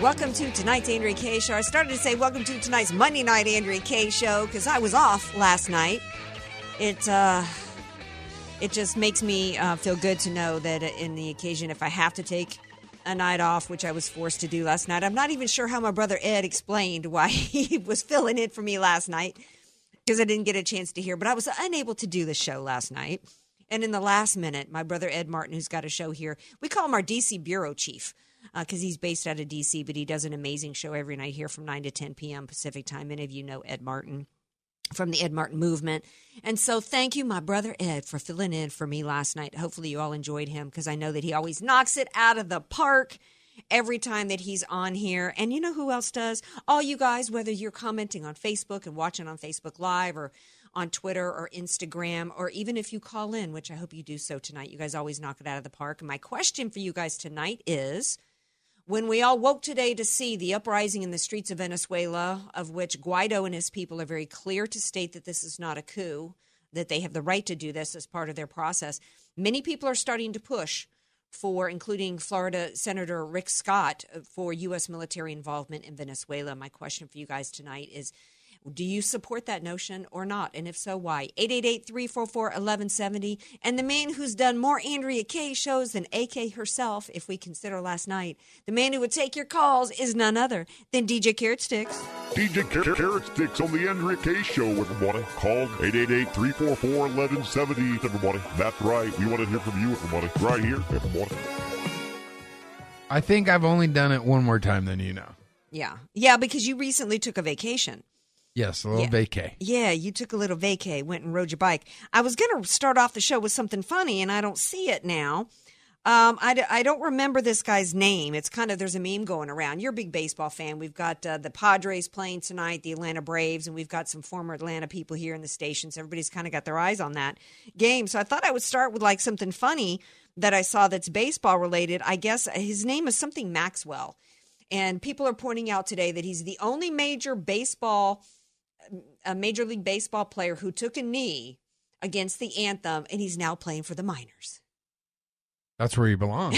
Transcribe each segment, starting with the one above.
Welcome to tonight's Andrea Kaye show. I started to say welcome to tonight's Monday night Andrea Kaye show because I was off last night. It uh, it just makes me uh, feel good to know that in the occasion, if I have to take a night off, which I was forced to do last night, I'm not even sure how my brother Ed explained why he was filling in for me last night because I didn't get a chance to hear. But I was unable to do the show last night. And in the last minute, my brother Ed Martin, who's got a show here, we call him our DC bureau chief because uh, he's based out of DC, but he does an amazing show every night here from 9 to 10 p.m. Pacific time. Many of you know Ed Martin from the Ed Martin movement. And so thank you, my brother Ed, for filling in for me last night. Hopefully, you all enjoyed him because I know that he always knocks it out of the park every time that he's on here. And you know who else does? All you guys, whether you're commenting on Facebook and watching on Facebook Live or on Twitter or Instagram, or even if you call in, which I hope you do so tonight. You guys always knock it out of the park. And my question for you guys tonight is when we all woke today to see the uprising in the streets of Venezuela, of which Guaido and his people are very clear to state that this is not a coup, that they have the right to do this as part of their process, many people are starting to push for, including Florida Senator Rick Scott, for U.S. military involvement in Venezuela. My question for you guys tonight is do you support that notion or not? And if so, why? 888 344 1170. And the man who's done more Andrea Kaye shows than AK herself, if we consider last night, the man who would take your calls is none other than DJ Carrot Sticks. DJ Car- Carrot Sticks on the Andrea Kaye show, with everybody. Call 888 344 1170, everybody. That's right. We want to hear from you, with everybody. Right here, everybody. I think I've only done it one more time than you know. Yeah. Yeah, because you recently took a vacation. Yes, a little Yeah. vacay. Yeah, you took a little vacay, went and rode your bike. I was going to start off the show with something funny, and I don't see it now. Um, I, d- I don't remember this guy's name. It's kind of, there's a meme going around. You're a big baseball fan. We've got uh, the Padres playing tonight, the Atlanta Braves, and we've got some former Atlanta people here in the station. So everybody's kind of got their eyes on that game. So I thought I would start with like something funny that I saw that's baseball related. I guess his name is something Maxwell. And people are pointing out today that he's the only major baseball a major league baseball player who took a knee against the anthem and he's now playing for the minors. That's where you belong.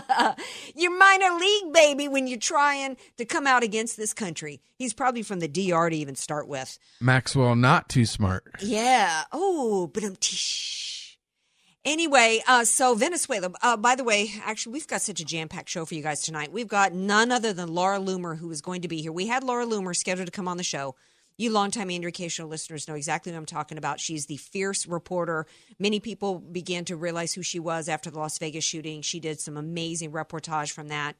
you're minor league baby when you're trying to come out against this country. He's probably from the DR to even start with. Maxwell, not too smart. Yeah. Oh, but I'm Anyway, uh, so Venezuela. Uh, by the way, actually, we've got such a jam-packed show for you guys tonight. We've got none other than Laura Loomer, who is going to be here. We had Laura Loomer scheduled to come on the show. You longtime Andrea Kaye Listeners know exactly what I'm talking about. She's the fierce reporter. Many people began to realize who she was after the Las Vegas shooting. She did some amazing reportage from that.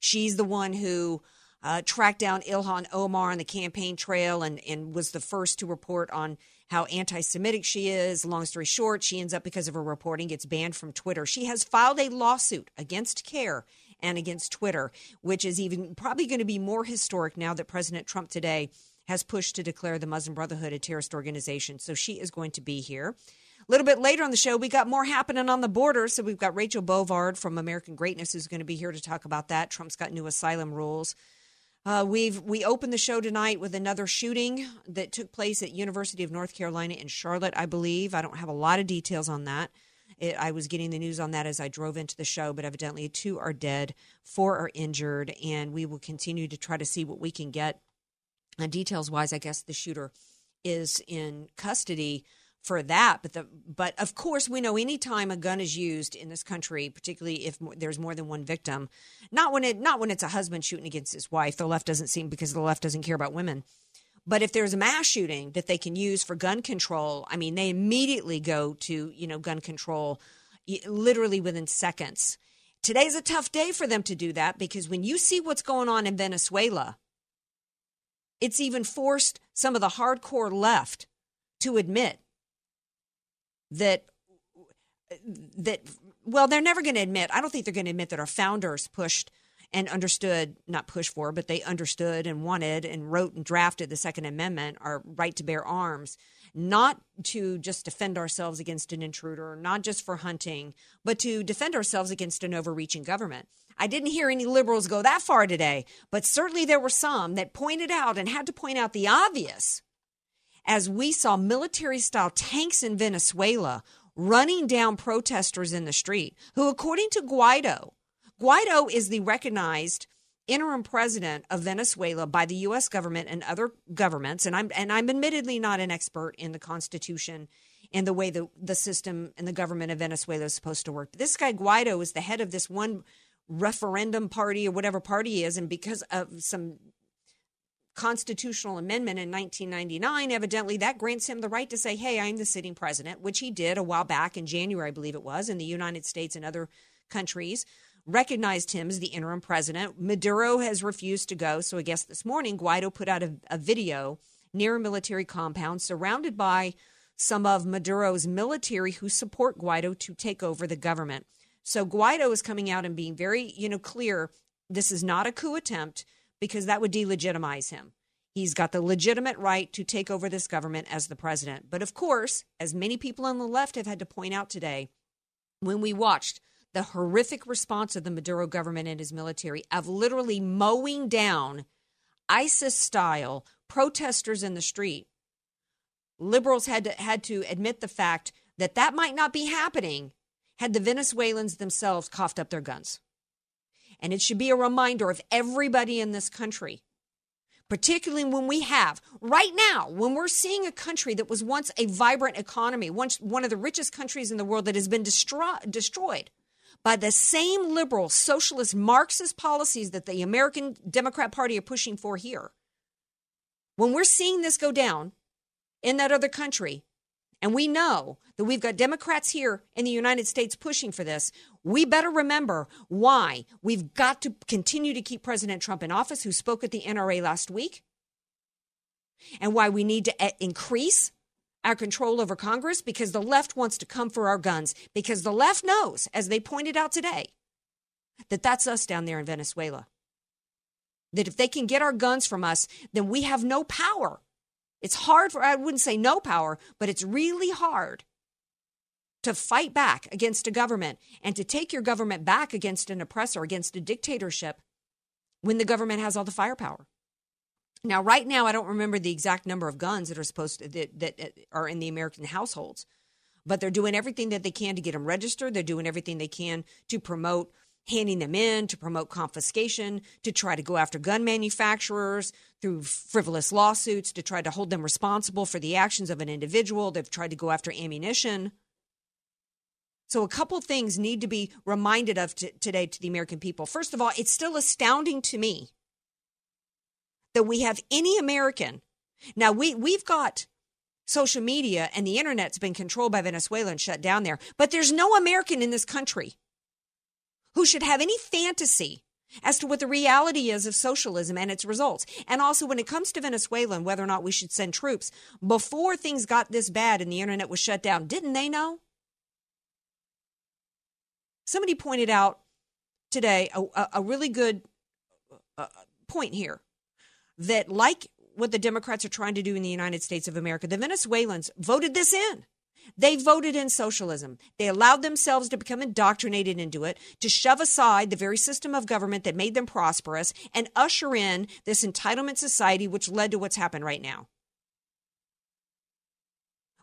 She's the one who uh, tracked down Ilhan Omar on the campaign trail and, and was the first to report on how anti Semitic she is. Long story short, she ends up, because of her reporting, gets banned from Twitter. She has filed a lawsuit against CAIR and against Twitter, which is even probably going to be more historic now that President Trump today has pushed to declare the Muslim Brotherhood a terrorist organization. So she is going to be here. A little bit later on the show, we got more happening on the border. So we've got Rachel Bovard from American Greatness who's going to be here to talk about that. Trump's got new asylum rules. Uh, we've we opened the show tonight with another shooting that took place at University of North Carolina in Charlotte, I believe. I don't have a lot of details on that. It, I was getting the news on that as I drove into the show, but evidently two are dead, four are injured, and we will continue to try to see what we can get. Uh, details wise, I guess the shooter is in custody for that. But the but of course we know anytime a gun is used in this country, particularly if there's more than one victim, not when it not when it's a husband shooting against his wife. The left doesn't seem because the left doesn't care about women. But if there's a mass shooting that they can use for gun control, I mean, they immediately go to you know gun control, literally within seconds. Today's a tough day for them to do that because when you see what's going on in Venezuela, it's even forced some of the hardcore left to admit that that well they're never going to admit i don't think they're going to admit that our founders pushed and understood, not push for, but they understood and wanted and wrote and drafted the Second Amendment, our right to bear arms, not to just defend ourselves against an intruder, not just for hunting, but to defend ourselves against an overreaching government. I didn't hear any liberals go that far today, but certainly there were some that pointed out and had to point out the obvious as we saw military style tanks in Venezuela running down protesters in the street, who, according to Guaido, Guaido is the recognized interim president of Venezuela by the U.S. government and other governments, and I'm and I'm admittedly not an expert in the Constitution and the way the the system and the government of Venezuela is supposed to work. But this guy Guaido is the head of this one referendum party or whatever party is, and because of some constitutional amendment in 1999, evidently that grants him the right to say, "Hey, I'm the sitting president," which he did a while back in January, I believe it was, in the United States and other countries recognized him as the interim president. Maduro has refused to go. So I guess this morning, Guaido put out a, a video near a military compound surrounded by some of Maduro's military who support Guaido to take over the government. So Guaido is coming out and being very, you know, clear this is not a coup attempt because that would delegitimize him. He's got the legitimate right to take over this government as the president. But of course, as many people on the left have had to point out today, when we watched the horrific response of the Maduro government and his military of literally mowing down ISIS style protesters in the street. Liberals had to, had to admit the fact that that might not be happening had the Venezuelans themselves coughed up their guns. And it should be a reminder of everybody in this country, particularly when we have, right now, when we're seeing a country that was once a vibrant economy, once one of the richest countries in the world that has been destroy, destroyed by the same liberal, socialist, Marxist policies that the American Democrat Party are pushing for here. When we're seeing this go down in that other country, and we know that we've got Democrats here in the United States pushing for this, we better remember why we've got to continue to keep President Trump in office, who spoke at the NRA last week, and why we need to eh, increase our control over Congress because the left wants to come for our guns. Because the left knows, as they pointed out today, that that's us down there in Venezuela. That if they can get our guns from us, then we have no power. It's hard for, I wouldn't say no power, but it's really hard to fight back against a government and to take your government back against an oppressor, against a dictatorship, when the government has all the firepower. Now, right now, I don't remember the exact number of guns that are supposed to, that, that uh, are in the American households, but they're doing everything that they can to get them registered. They're doing everything they can to promote handing them in, to promote confiscation, to try to go after gun manufacturers through frivolous lawsuits, to try to hold them responsible for the actions of an individual. They've tried to go after ammunition. So, a couple things need to be reminded of t- today to the American people. First of all, it's still astounding to me that we have any American. Now we we've got social media and the internet's been controlled by Venezuela and shut down there, but there's no American in this country who should have any fantasy as to what the reality is of socialism and its results. And also when it comes to Venezuela and whether or not we should send troops, before things got this bad and the internet was shut down, didn't they know? Somebody pointed out today a, a, a really good uh, point here that, like what the Democrats are trying to do in the United States of America, the Venezuelans voted this in. They voted in socialism. They allowed themselves to become indoctrinated into it, to shove aside the very system of government that made them prosperous and usher in this entitlement society, which led to what's happened right now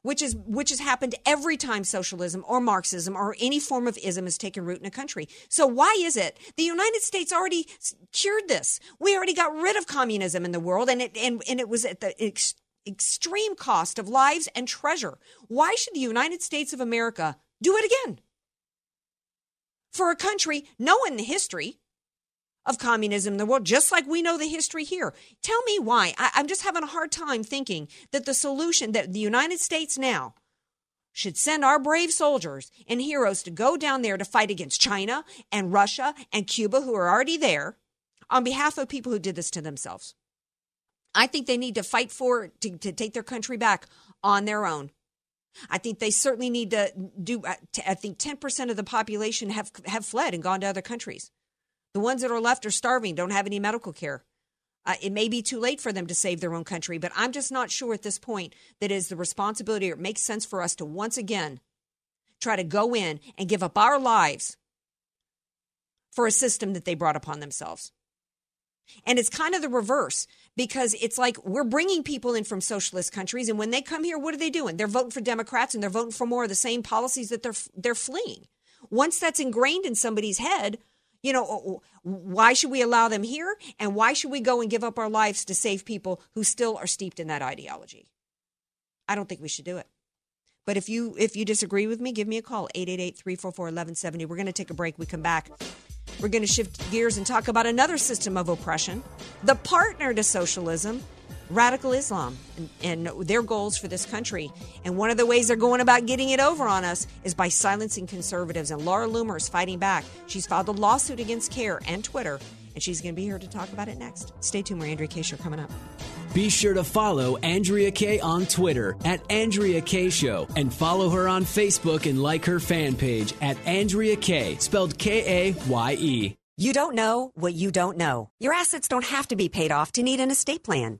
which is which has happened every time socialism or Marxism or any form of ism has taken root in a country. So why is it the United States already cured this? We already got rid of communism in the world, and it and, and it was at the ex- extreme cost of lives and treasure. Why should the United States of America do it again? For a country knowing the history of communism in the world, just like we know the history here. Tell me why. I, am just having a hard time thinking that the solution that the United States now should send our brave soldiers and heroes to go down there to fight against China and Russia and Cuba, who are already there, on behalf of people who did this to themselves. I think they need to fight for to, to take their country back on their own. I think they certainly need to do. Uh, I think ten percent of the population have have fled and gone to other countries. The ones that are left are starving, don't have any medical care. Uh, it may be too late for them to save their own country, but I'm just not sure at this point that is the responsibility or it makes sense for us to once again try to go in and give up our lives for a system that they brought upon themselves. And it's kind of the reverse because it's like we're bringing people in from socialist countries, and when they come here, what are they doing? They're voting for Democrats and they're voting for more of the same policies that they're they're fleeing. Once that's ingrained in somebody's head, you know, why should we allow them here? And why should we go and give up our lives to save people who still are steeped in that ideology? I don't think we should do it. But if you if you disagree with me, give me a call 888-344-1170. We're going to take a break. We come back. We're going to shift gears and talk about another system of oppression, the partner to socialism, radical Islam and, and, their goals for this country. And one of the ways they're going about getting it over on us is by silencing conservatives. And Laura Loomer is fighting back. She's filed a lawsuit against CAIR and Twitter, and she's going to be here to talk about it next. Stay tuned. We're Andrea Kaye Show coming up. Be sure to follow Andrea Kaye on Twitter at Andrea Kaye Show and follow her on Facebook and like her fan page at Andrea Kaye, spelled K A Y E. You don't know what you don't know. Your assets don't have to be paid off to need an estate plan.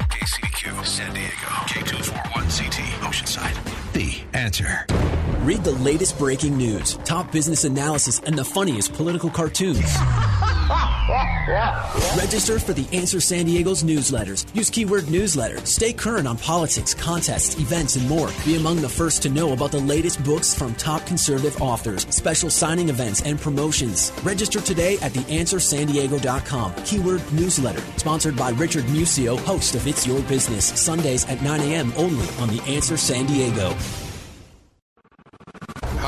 KCQ, San Diego, K241CT, Oceanside. The answer. Read the latest breaking news, top business analysis, and the funniest political cartoons. Register for the Answer San Diego's newsletters. Use keyword newsletter. Stay current on politics, contests, events, and more. Be among the first to know about the latest books from top conservative authors, special signing events, and promotions. Register today at theanswersandiego.com. Keyword newsletter. Sponsored by Richard Musio, host of It's Your Business. Sundays at 9 a.m. only on The Answer San Diego.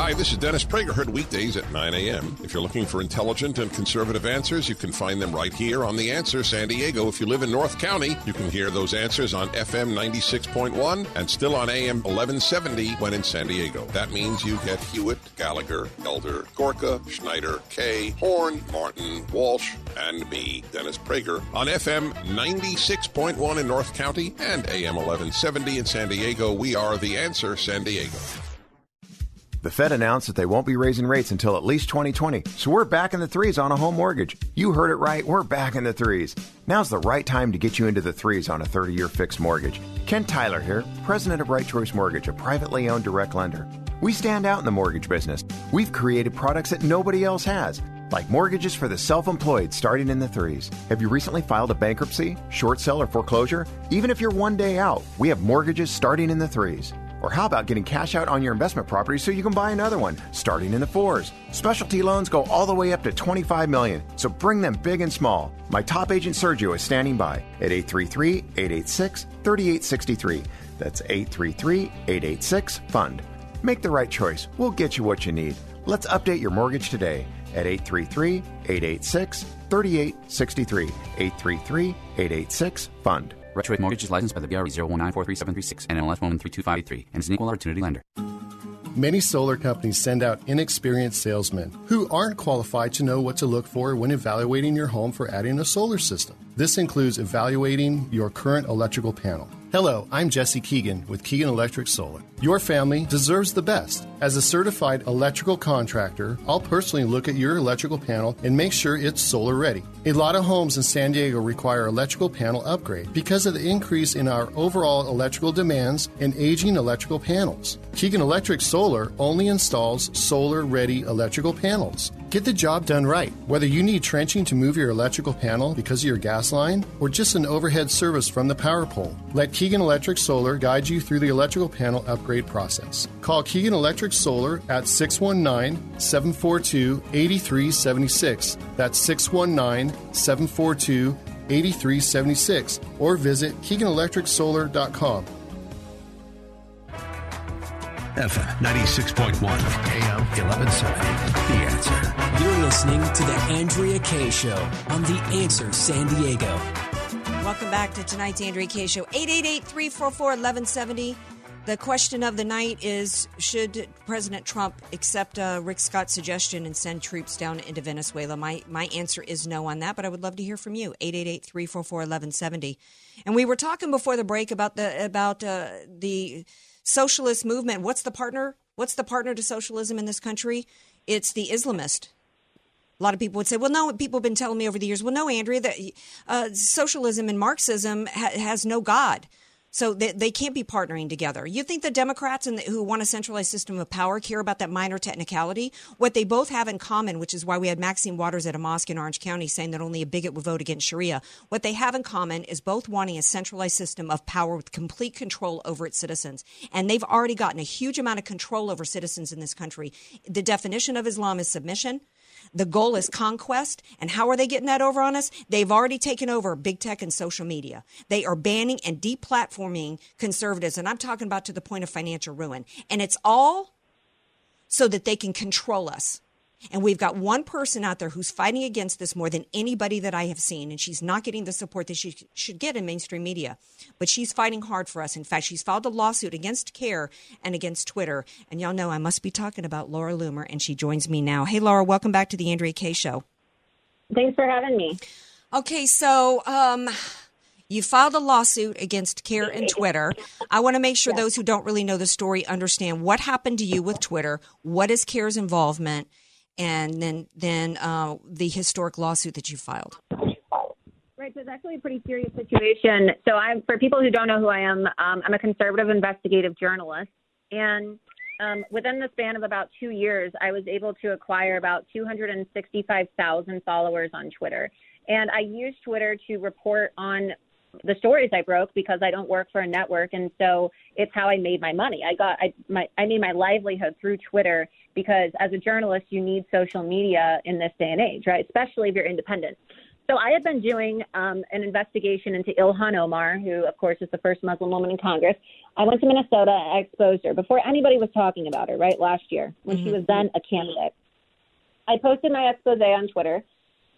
Hi, this is Dennis Prager, heard weekdays at 9 a.m. If you're looking for intelligent and conservative answers, you can find them right here on The Answer San Diego. If you live in North County, you can hear those answers on FM 96.1 and still on AM 1170 when in San Diego. That means you get Hewitt, Gallagher, Elder, Gorka, Schneider, Kaye, Horn, Martin, Walsh, and me, Dennis Prager, on FM 96.1 in North County and AM 1170 in San Diego. We are The Answer San Diego. The Fed announced that they won't be raising rates until at least 2020, so we're back in the threes on a home mortgage. You heard it right, we're back in the threes. Now's the right time to get you into the threes on a 30 year fixed mortgage. Ken Tyler here, president of Right Choice Mortgage, a privately owned direct lender. We stand out in the mortgage business. We've created products that nobody else has, like mortgages for the self employed starting in the threes. Have you recently filed a bankruptcy, short sale, or foreclosure? Even if you're one day out, we have mortgages starting in the threes. Or how about getting cash out on your investment property so you can buy another one, starting in the fours? Specialty loans go all the way up to 25 million, so bring them big and small. My top agent Sergio is standing by at 833-886-3863. That's 833-886 FUND. Make the right choice. We'll get you what you need. Let's update your mortgage today at 833-886-3863. 833-886 FUND. Right Choice Mortgage is licensed by the BRE 019433736 and NLS 13253 and is an equal opportunity lender. Many solar companies send out inexperienced salesmen who aren't qualified to know what to look for when evaluating your home for adding a solar system. This includes evaluating your current electrical panel. Hello, I'm Jesse Keegan with Keegan Electric Solar. Your family deserves the best. As a certified electrical contractor, I'll personally look at your electrical panel and make sure it's solar ready. A lot of homes in San Diego require electrical panel upgrade because of the increase in our overall electrical demands and aging electrical panels. Keegan Electric Solar only installs solar ready electrical panels. Get the job done right. Whether you need trenching to move your electrical panel because of your gas line or just an overhead service from the power pole, let Keegan Electric Solar guide you through the electrical panel upgrade process. Call Keegan Electric Solar at 619 742 8376. That's 619 742 8376 or visit KeeganElectricSolar.com. FM 96.1, AM 1170. The answer. You're listening to the Andrea Kaye Show on The Answer San Diego. Welcome back to tonight's Andrea Kaye Show. 888 344 1170. The question of the night is Should President Trump accept uh, Rick Scott's suggestion and send troops down into Venezuela? My, my answer is no on that, but I would love to hear from you. 888 344 1170. And we were talking before the break about the, about, uh, the socialist movement. What's the partner? What's the partner to socialism in this country? It's the Islamist. A lot of people would say, well, no, people have been telling me over the years, well, no, Andrea, that uh, socialism and Marxism ha- has no God. So they, they can't be partnering together. You think the Democrats and the, who want a centralized system of power care about that minor technicality? What they both have in common, which is why we had Maxine Waters at a mosque in Orange County saying that only a bigot would vote against Sharia. What they have in common is both wanting a centralized system of power with complete control over its citizens. And they've already gotten a huge amount of control over citizens in this country. The definition of Islam is submission. The goal is conquest. And how are they getting that over on us? They've already taken over big tech and social media. They are banning and deplatforming conservatives. And I'm talking about to the point of financial ruin. And it's all so that they can control us. And we've got one person out there who's fighting against this more than anybody that I have seen. And she's not getting the support that she should get in mainstream media. But she's fighting hard for us. In fact, she's filed a lawsuit against CAIR and against Twitter. And y'all know I must be talking about Laura Loomer, and she joins me now. Hey, Laura, welcome back to the Andrea Kaye Show. Thanks for having me. Okay, so um, you filed a lawsuit against CAIR and Twitter. I want to make sure those who don't really know the story understand what happened to you with Twitter, what is CAIR's involvement, and then then uh, the historic lawsuit that you filed. Right, so it's actually a pretty serious situation. So, I'm for people who don't know who I am, um, I'm a conservative investigative journalist, and um, within the span of about two years, I was able to acquire about 265,000 followers on Twitter. And I used Twitter to report on the stories I broke because I don't work for a network, and so it's how I made my money. I got I my I made my livelihood through Twitter because as a journalist, you need social media in this day and age, right? Especially if you're independent. So I had been doing um, an investigation into Ilhan Omar, who, of course, is the first Muslim woman in Congress. I went to Minnesota. I exposed her before anybody was talking about her, right? Last year when mm-hmm. she was then a candidate. I posted my expose on Twitter.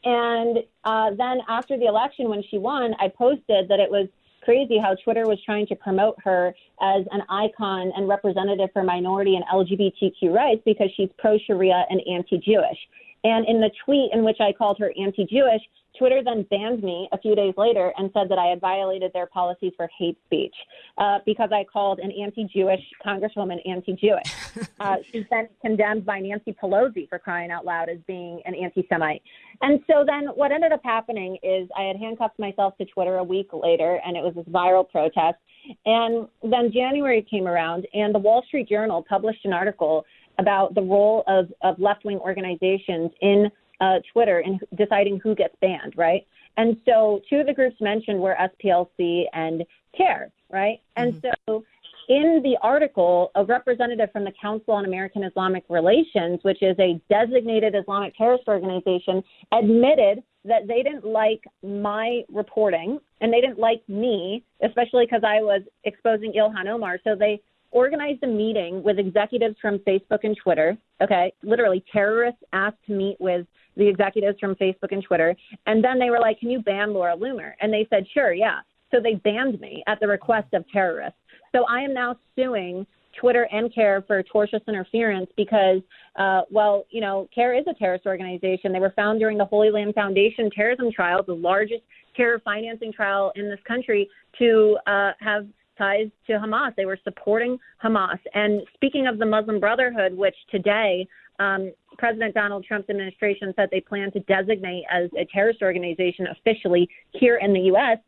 And uh, then after the election, when she won, I posted that it was crazy how Twitter was trying to promote her as an icon and representative for minority and LGBTQ rights because she's pro Sharia and anti Jewish. And in the tweet in which I called her anti Jewish, Twitter then banned me a few days later and said that I had violated their policies for hate speech uh, because I called an anti Jewish congresswoman anti Jewish. uh, she's been condemned by Nancy Pelosi for crying out loud as being an anti Semite. And so then what ended up happening is I had handcuffed myself to Twitter a week later, and it was this viral protest. And then January came around, and the Wall Street Journal published an article about the role of, of left wing organizations in uh, Twitter and deciding who gets banned, right? And so two of the groups mentioned were SPLC and CAIR, right? And mm-hmm. so in the article, a representative from the Council on American Islamic Relations, which is a designated Islamic terrorist organization, admitted that they didn't like my reporting and they didn't like me, especially because I was exposing Ilhan Omar. So they organized a meeting with executives from Facebook and Twitter. Okay, literally, terrorists asked to meet with the executives from Facebook and Twitter. And then they were like, Can you ban Laura Loomer? And they said, Sure, yeah. So they banned me at the request of terrorists. So I am now suing Twitter and CAIR for tortious interference because, uh, well, you know, CAIR is a terrorist organization. They were found during the Holy Land Foundation terrorism trial, the largest terror financing trial in this country, to uh, have ties to Hamas. They were supporting Hamas. And speaking of the Muslim Brotherhood, which today um, President Donald Trump's administration said they plan to designate as a terrorist organization officially here in the U.S.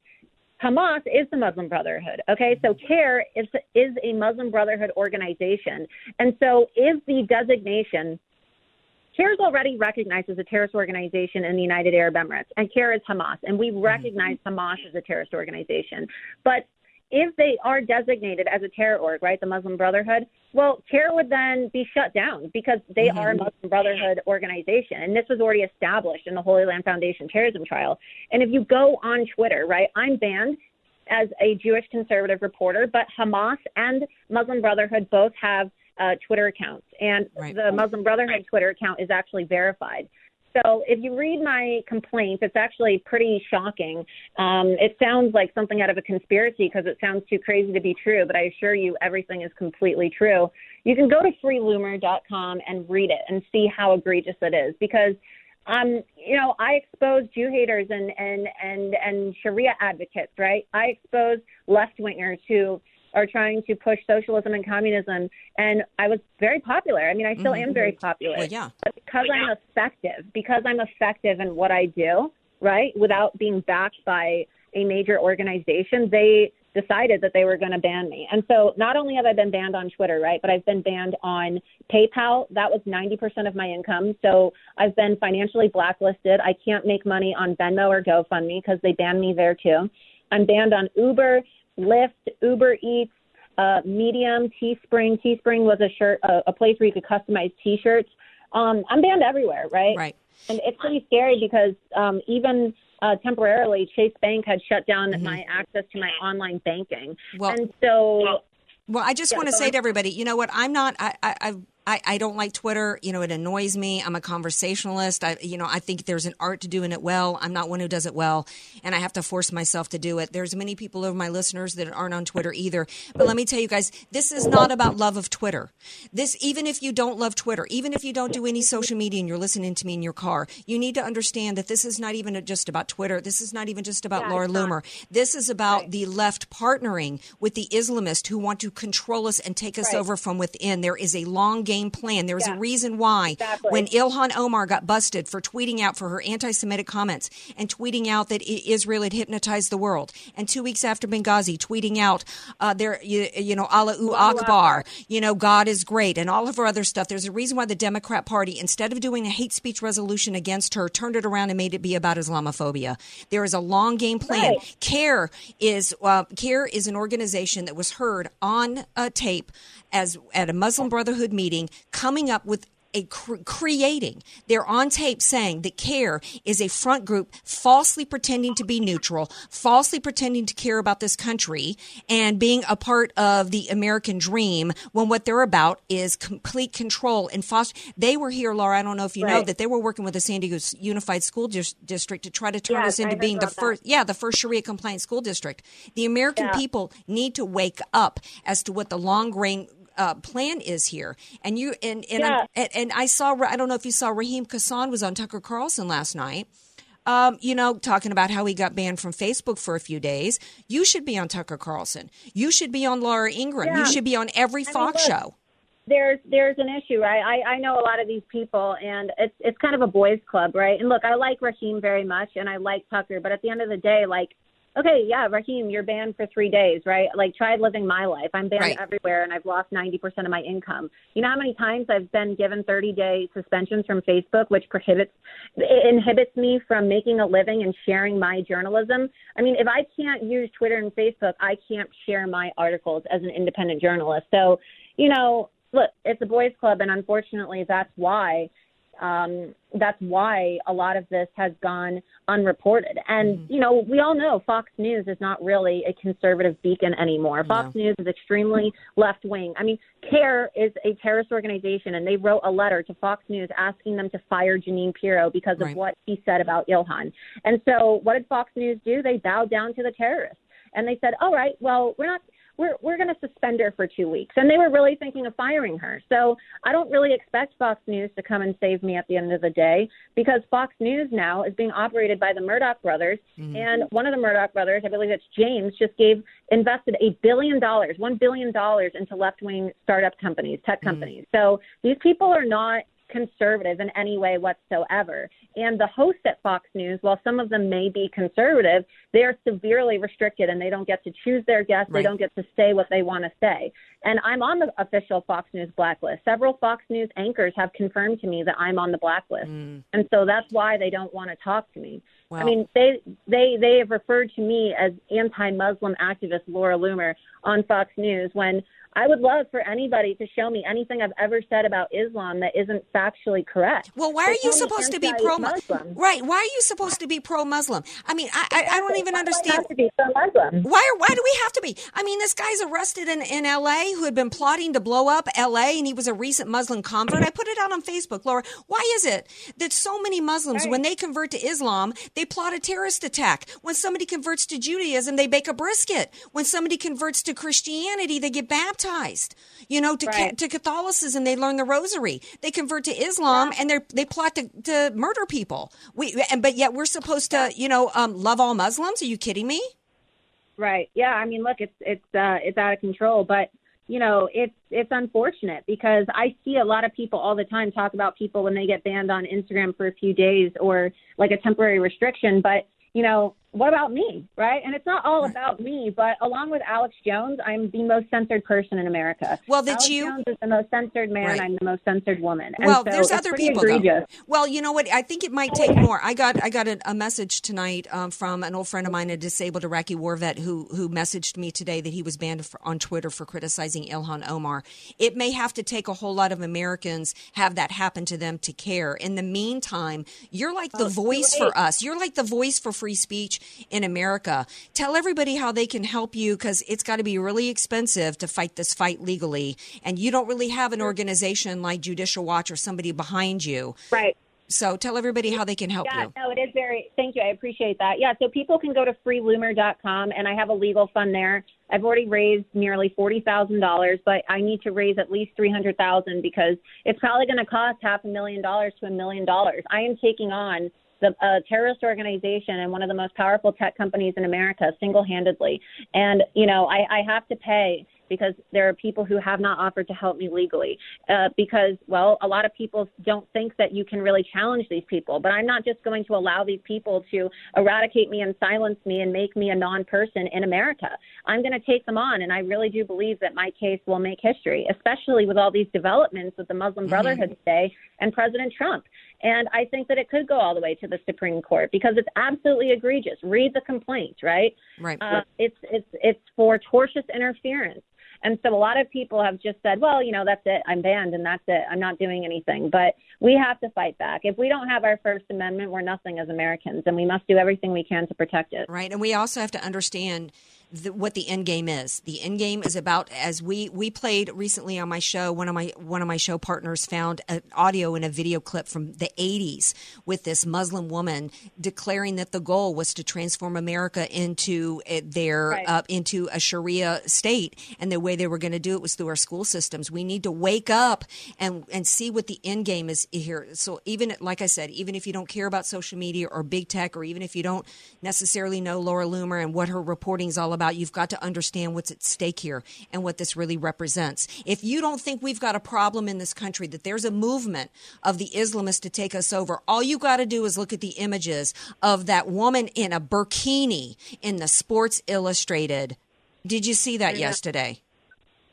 Hamas is the Muslim Brotherhood. Okay, so CAIR is is a Muslim Brotherhood organization, and so is the designation CAIR is already recognized as a terrorist organization in the United Arab Emirates, and CAIR is Hamas, and we recognize Hamas as a terrorist organization. But if they are designated as a terror org, right, the Muslim Brotherhood, well, terror would then be shut down because they Mhm. are a Muslim Brotherhood organization. And this was already established in the Holy Land Foundation terrorism trial. And if you go on Twitter, right, I'm banned as a Jewish conservative reporter, but Hamas and Muslim Brotherhood both have uh, Twitter accounts. And the Muslim Brotherhood Twitter account is actually verified. So if you read my complaint, it's actually pretty shocking. Um, it sounds like something out of a conspiracy because it sounds too crazy to be true, but I assure you everything is completely true. You can go to freeloomer.com and read it and see how egregious it is because um, you know, I expose Jew haters and and and and Sharia advocates, right? I expose left wingers who are trying to push socialism and communism, and I was very popular. I mean, I still mm-hmm. am very popular. Well, yeah. But because I'm effective, because I'm effective in what I do, right, without being backed by a major organization, they decided that they were going to ban me. And so not only have I been banned on Twitter, right, but I've been banned on PayPal. That was 90% of my income. So I've been financially blacklisted. I can't make money on Venmo or GoFundMe because they banned me there too. I'm banned on Uber, Lyft, Uber Eats, uh, Medium, Teespring. Teespring was a shirt, a, a place where you could customize T-shirts. Um, I'm banned everywhere, right? Right. And it's pretty scary because um, even uh, temporarily, Chase Bank had shut down my access to my online banking. Well- and so Well, I just Yeah, want to go say on. to everybody, you know what? I'm not. I. I. I I, don't like Twitter. You know, it annoys me. I'm a conversationalist. I, you know, I think there's an art to doing it well. I'm not one who does it well, and I have to force myself to do it. There's many people of my listeners that aren't on Twitter either. But let me tell you guys, this is not about love of Twitter. This, even if you don't love Twitter, even if you don't do any social media and you're listening to me in your car, you need to understand that this is not even just about Twitter. This is not even just about Yeah, Laura. Loomer. This is about the left partnering with the Islamists who want to control us and take us Right. over from within. There is a long game plan. There is Yeah. a reason why Exactly. when Ilhan Omar got busted for tweeting out for her anti-Semitic comments and tweeting out that Israel had hypnotized the world, and two weeks after Benghazi, tweeting out uh, there, you, you know, Allahu Akbar, you know, God is great, and all of her other stuff. There's a reason why the Democrat Party, instead of doing a hate speech resolution against her, turned it around and made it be about Islamophobia. There is a long game plan. Right. CAIR is uh, CAIR is an organization that was heard on uh, tape as at a Muslim Brotherhood meeting, coming up with a cr- creating. They're on tape saying that CAIR is a front group falsely pretending to be neutral, falsely pretending to care about this country, and being a part of the American dream. When what they're about is complete control and foster. They were here, Laura. I don't know if you know that they were working with the San Diego Unified School Dis- District to try to turn us into being the about that. first yeah, the first Sharia compliant school district. The American Yeah. people need to wake up as to what the long range uh, plan is here. And you and and, I'm- and and I saw I don't know if you saw Raheem Kassam was on Tucker Carlson last night. Um, you know, talking about how he got banned from Facebook for a few days. You should be on Tucker Carlson. You should be on Laura Ingraham. Yeah. You should be on every I mean, Fox look, show. there's there's an issue, right? I, I know a lot of these people, and it's it's kind of a boys' club, right? And look, I like Raheem very much, and I like Tucker, but at the end of the day, like, okay, yeah, Raheem, you're banned for three days, right? Like, try living my life. I'm banned Right. everywhere, and I've lost ninety percent of my income. You know how many times I've been given thirty day suspensions from Facebook, which prohibits it inhibits me from making a living and sharing my journalism. I mean, if I can't use Twitter and Facebook, I can't share my articles as an independent journalist. So, you know, look, it's a boys' club, and unfortunately, that's why um, that's why a lot of this has gone unreported. And you know, we all know Fox News is not really a conservative beacon anymore. Fox News is extremely left wing. I mean, CAIR is a terrorist organization, and they wrote a letter to Fox News asking them to fire Jeanine Pirro because of what he said about Ilhan. And so, what did Fox News do? They bowed down to the terrorists, and they said, "All right, well, we're not." We're we're going to suspend her for two weeks, and they were really thinking of firing her. So I don't really expect Fox News to come and save me at the end of the day because Fox News now is being operated by the Murdoch brothers, mm-hmm. and one of the Murdoch brothers, I believe it's James, just gave invested a billion dollars, one billion dollars into left wing startup companies, tech mm-hmm. companies. So these people are not conservative in any way whatsoever. And the hosts at Fox News, while some of them may be conservative, they are severely restricted and they don't get to choose their guests. They don't get to say what they want to say. And I'm on the official Fox News blacklist. Several Fox News anchors have confirmed to me that I'm on the blacklist. Mm. And so that's why they don't want to talk to me. I mean, they they they have referred to me as anti-Muslim activist Laura Loomer on Fox News when I would love for anybody to show me anything I've ever said about Islam that isn't factually correct. Well, why are you supposed to be pro anti-Muslim. Right? Why are you supposed to be pro Muslim? I mean, I, I, I don't even understand. have to be pro-Muslim? Why why do we have to be? I mean, this guy's arrested in, in L.A. who had been plotting to blow up L.A. and he was a recent Muslim convert. I put it out on Facebook, Laura. Why is it that so many Muslims, when they convert to Islam, they plot a terrorist attack? When somebody converts to Judaism, they bake a brisket. When somebody converts to Christianity, they get baptized. You know, to, ca- to Catholicism, they learn the rosary. They convert to Islam and they they plot to, to murder people. We and but yet we're supposed to, you know, um, love all Muslims. Are you kidding me? Right. Yeah. I mean, look, it's it's uh, it's out of control, but you know, it's it's unfortunate because I see a lot of people all the time talk about people when they get banned on Instagram for a few days or like a temporary restriction, but you know, what about me, right? And it's not all about me, but along with Alex Jones, I'm the most censored person in America. Well, that Alex you- Jones is the most censored man. Right. I'm the most censored woman. And well, so there's other people. Well, you know what? I think it might take more. I got I got a, a message tonight um, from an old friend of mine, a disabled Iraqi war vet, who who messaged me today that he was banned for, on Twitter for criticizing Ilhan Omar. It may have to take a whole lot of Americans have that happen to them to care. In the meantime, you're like the voice for us. You're like the voice for free speech in America. Tell everybody how they can help you because it's got to be really expensive to fight this fight legally, and you don't really have an organization like Judicial Watch or somebody behind you. Right. So tell everybody how they can help yeah, you. no, it is very. Thank you. I appreciate that. Yeah, so people can go to freeloomer.com, and I have a legal fund there. I've already raised nearly forty thousand dollars, but I need to raise at least three hundred thousand because it's probably going to cost half a million dollars to a million dollars. I am taking on the uh, terrorist organization and one of the most powerful tech companies in America single-handedly, and you know I, I have to pay because there are people who have not offered to help me legally. Uh, because, well, a lot of people don't think that you can really challenge these people. But I'm not just going to allow these people to eradicate me and silence me and make me a non person in America. I'm going to take them on. And I really do believe that my case will make history, especially with all these developments with the Muslim Brotherhood today and President Trump. And I think that it could go all the way to the Supreme Court because it's absolutely egregious. Read the complaint, right? Right. Uh, it's it's it's for tortious interference. And so a lot of people have just said, well, you know, that's it. I'm banned and that's it. I'm not doing anything. But we have to fight back. If we don't have our First Amendment, we're nothing as Americans, and we must do everything we can to protect it. Right, and we also have to understand the, what the end game is. The end game is about as we we played recently on my show. One of my one of my show partners found an audio and a video clip from the '80s with this Muslim woman declaring that the goal was to transform America into uh, their Right. uh, into a Sharia state, and the way they were going to do it was through our school systems. We need to wake up and and see what the end game is here. So even like I said, even if you don't care about social media or big tech, or even if you don't necessarily know Laura Loomer and what her reporting is all about, you've got to understand what's at stake here and what this really represents. If you don't think we've got a problem in this country, that there's a movement of the Islamists to take us over, all you got to do is look at the images of that woman in a burkini in the Sports Illustrated. Did you see that Yeah. yesterday?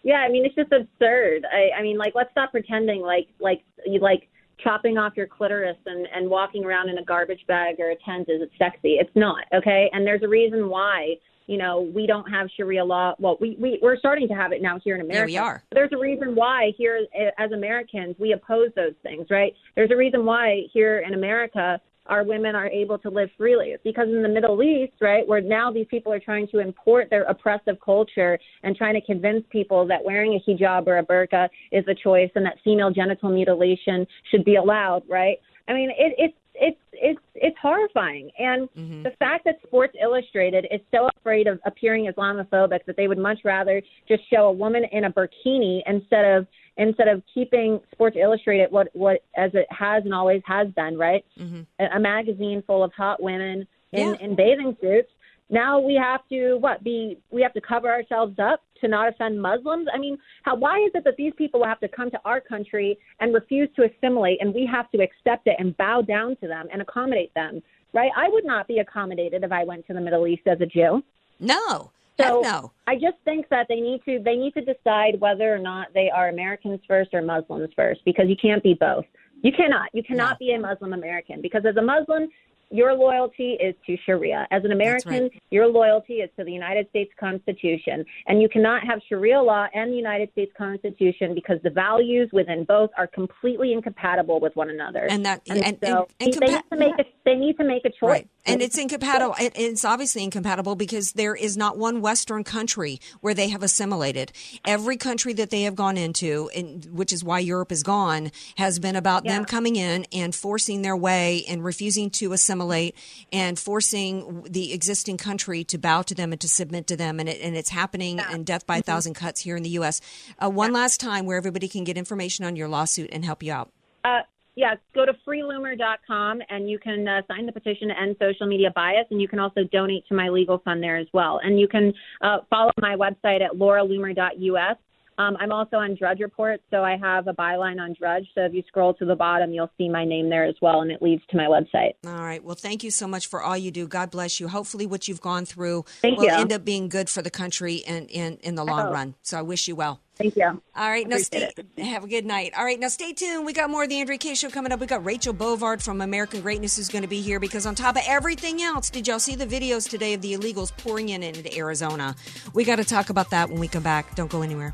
Yeah, I mean, it's just absurd. I, I mean, like, let's stop pretending like like you like chopping off your clitoris and and walking around in a garbage bag or a tent is sexy. It's not, okay? And there's a reason why. You know, we don't have Sharia law. Well, we, we, we're starting to have it now here in Yeah, America. we are. There's a reason why here eh, as Americans we oppose those things, right? There's a reason why here in America our women are able to live freely. It's because in the Middle East, right, where now these people are trying to import their oppressive culture and trying to convince people that wearing a hijab or a burqa is a choice and that female genital mutilation should be allowed, right? I mean, it, it's it's it's it's horrifying, and mm-hmm. the fact that Sports Illustrated is so afraid of appearing Islamophobic that they would much rather just show a woman in a bikini instead of instead of keeping Sports Illustrated what what as it has and always has been, right? Mm-hmm. A, a magazine full of hot women in, Yeah. in bathing suits. Now we have to what be we have to cover ourselves up to not offend Muslims. I mean, how why is it that these people have to come to our country and refuse to assimilate, and we have to accept it and bow down to them and accommodate them? Right? I would not be accommodated if I went to the Middle East as a Jew. No. So no. I just think that they need to they need to decide whether or not they are Americans first or Muslims first because you can't be both. You cannot. You cannot be a Muslim American because as a Muslim, your loyalty is to Sharia. As an American, right. your loyalty is to the United States Constitution. And you cannot have Sharia law and the United States Constitution because the values within both are completely incompatible with one another. And that and, so and, and they, need to make a, they need to make a choice. Right. And it's incompatible. It, it's obviously incompatible because there is not one Western country where they have assimilated. Every country that they have gone into, and which is why Europe is gone, has been about them coming in and forcing their way and refusing to assimilate and forcing the existing country to bow to them and to submit to them. And, it, and it's happening in death by a thousand cuts here in the U.S. Uh, one last time where everybody can get information on your lawsuit and help you out. Uh, yeah, go to freeloomer.com and you can uh, sign the petition to end social media bias, and you can also donate to my legal fund there as well. And you can uh, follow my website at lauraloomer.us. Um, I'm also on Drudge Report, so I have a byline on Drudge. So if you scroll to the bottom, you'll see my name there as well, and it leads to my website. All right. Well, thank you so much for all you do. God bless you. Hopefully, what you've gone through Thank will you. end up being good for the country and in, in the long run. So I wish you well. Thank you. All right, now stay. Appreciate Have a good night. All right, now stay tuned. We got more of the Andrea Kaye Show coming up. We got Rachel Bovard from American Greatness who's going to be here because on top of everything else, did y'all see the videos today of the illegals pouring in into Arizona? We got to talk about that when we come back. Don't go anywhere.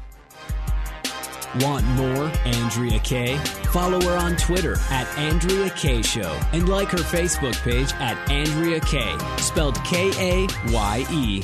Want more Andrea Kaye? Follow her on Twitter at Andrea Kaye Show and like her Facebook page at Andrea Kaye, spelled K A Y E.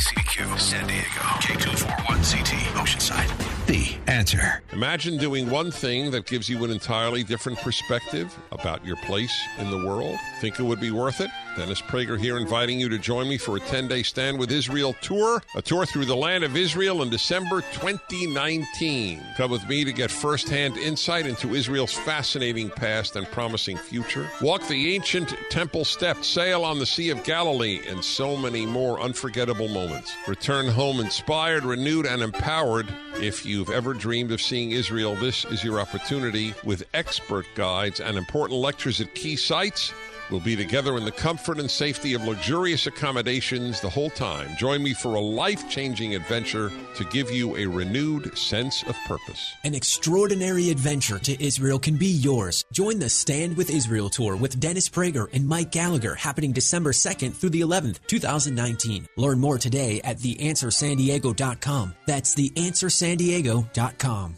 KCBQ, San Diego, K241CT, Oceanside. The answer. Imagine doing one thing that gives you an entirely different perspective about your place in the world. Think it would be worth it? Dennis Prager here inviting you to join me for a 10 day Stand with Israel tour, a tour through the land of Israel in December 2019. Come with me to get firsthand insight into Israel's fascinating past and promising future. Walk the ancient temple steps, sail on the Sea of Galilee, and so many more unforgettable moments. Return home inspired, renewed, and empowered. If you've ever dreamed of seeing Israel, this is your opportunity with expert guides and important lectures at key sites. We'll be together in the comfort and safety of luxurious accommodations the whole time. Join me for a life changing adventure to give you a renewed sense of purpose. An extraordinary adventure to Israel can be yours. Join the Stand with Israel tour with Dennis Prager and Mike Gallagher happening December 2nd through the 11th, 2019. Learn more today at theanswersandiego.com. That's theanswersandiego.com.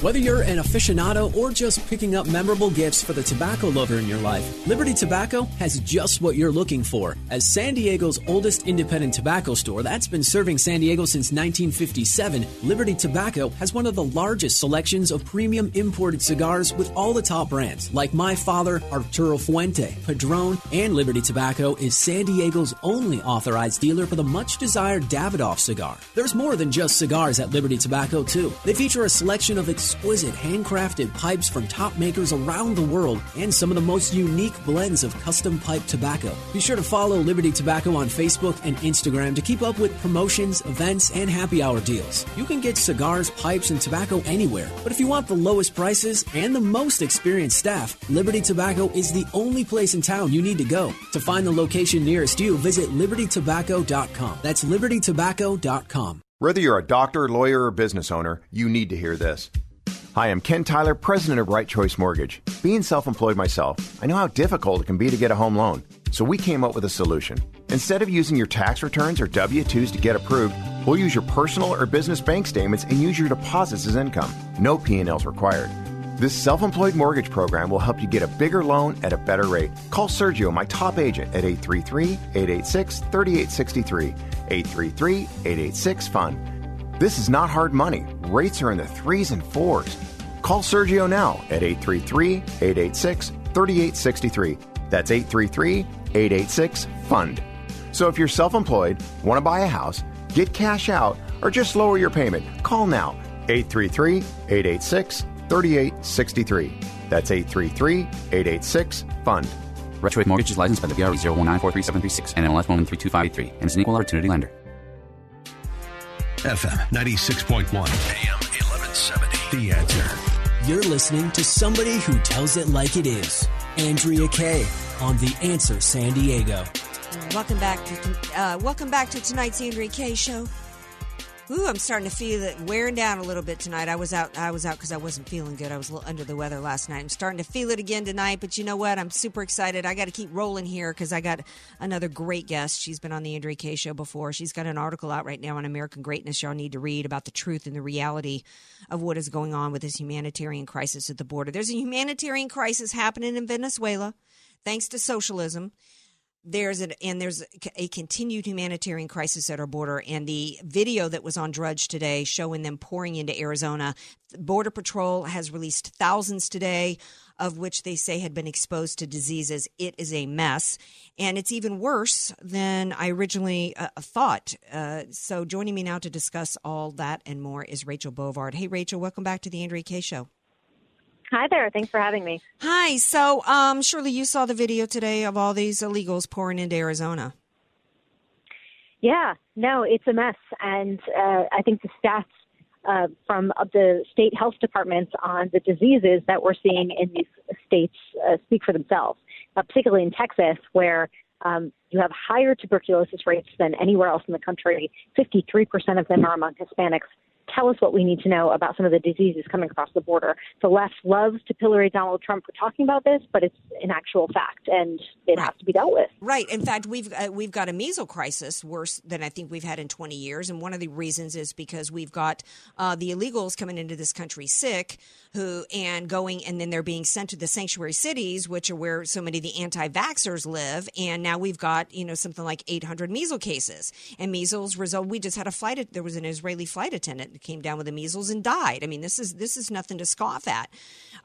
Whether you're an aficionado or just picking up memorable gifts for the tobacco lover in your life, Liberty Tobacco has just what you're looking for. As San Diego's oldest independent tobacco store that's been serving San Diego since 1957, Liberty Tobacco has one of the largest selections of premium imported cigars with all the top brands, like My Father, Arturo Fuente, Padron, and Liberty Tobacco is San Diego's only authorized dealer for the much desired Davidoff cigar. There's more than just cigars at Liberty Tobacco, too. They feature a selection of exquisite handcrafted pipes from top makers around the world and some of the most unique blends of custom pipe tobacco. Be sure to follow Liberty Tobacco on Facebook and Instagram to keep up with promotions, events, and happy hour deals. You can get cigars, pipes, and tobacco anywhere, but if you want the lowest prices and the most experienced staff, Liberty Tobacco is the only place in town you need to go. To find the location nearest you, visit libertytobacco.com. That's libertytobacco.com. Whether you're a doctor, lawyer, or business owner, you need to hear this. Hi, I'm Ken Tyler, president of Right Choice Mortgage. Being self employed myself, I know how difficult it can be to get a home loan. So we came up with a solution. Instead of using your tax returns or W 2s to get approved, we'll use your personal or business bank statements and use your deposits as income. No P&Ls required. This self employed mortgage program will help you get a bigger loan at a better rate. Call Sergio, my top agent, at 833 886 3863. 833 886 FUN. This is not hard money. Rates are in the threes and fours. Call Sergio now at 833 886 3863. That's 833 886 FUND. So if you're self employed, want to buy a house, get cash out, or just lower your payment, call now 833 886 3863. That's 833 886 FUND. Choice Mortgage is licensed by the BRE 019437336 and NMLS 1132583 and is an equal opportunity lender. FM 96.1, AM 1170. The answer. You're listening to somebody who tells it like it is. Andrea Kaye on The Answer San Diego. Welcome back to uh, welcome back to tonight's Andrea Kaye show. Ooh, I'm starting to feel it wearing down a little bit tonight. I was out. I was out because I wasn't feeling good. I was a little under the weather last night. I'm starting to feel it again tonight. But you know what? I'm super excited. I got to keep rolling here because I got another great guest. She's been on the Andrea Kaye show before. She's got an article out right now on American greatness. Y'all need to read about the truth and the reality of what is going on with this humanitarian crisis at the border. There's a humanitarian crisis happening in Venezuela, thanks to socialism there's an and there's a continued humanitarian crisis at our border. And the video that was on drudge today showing them pouring into arizona border patrol has released thousands today of which they say had been exposed to diseases. It is a mess. And it's even worse than i originally uh, thought. Uh, so joining me now to discuss all that and more is rachel bovard. Hey rachel welcome back to the andrea kaye show Hi there. Thanks for having me. Hi. So, um, surely you saw the video today of all these illegals pouring into Arizona. Yeah. No, it's a mess, and uh, I think the stats uh, from the state health departments on the diseases that we're seeing in these states uh, speak for themselves. Uh, particularly in Texas, where um, you have higher tuberculosis rates than anywhere else in the country. 53% of them are among Hispanics tell us what we need to know about some of the diseases coming across the border. The left loves to pillory Donald Trump for talking about this, but it's an actual fact, and it right. has to be dealt with. Right. In fact, we've uh, we've got a measles crisis worse than I think we've had in 20 years, and one of the reasons is because we've got uh, the illegals coming into this country sick, who and going, and then they're being sent to the sanctuary cities, which are where so many of the anti-vaxxers live, and now we've got you know something like 800 measles cases, and measles result. We just had a flight. There was an Israeli flight attendant came down with the measles and died. I mean, this is this is nothing to scoff at.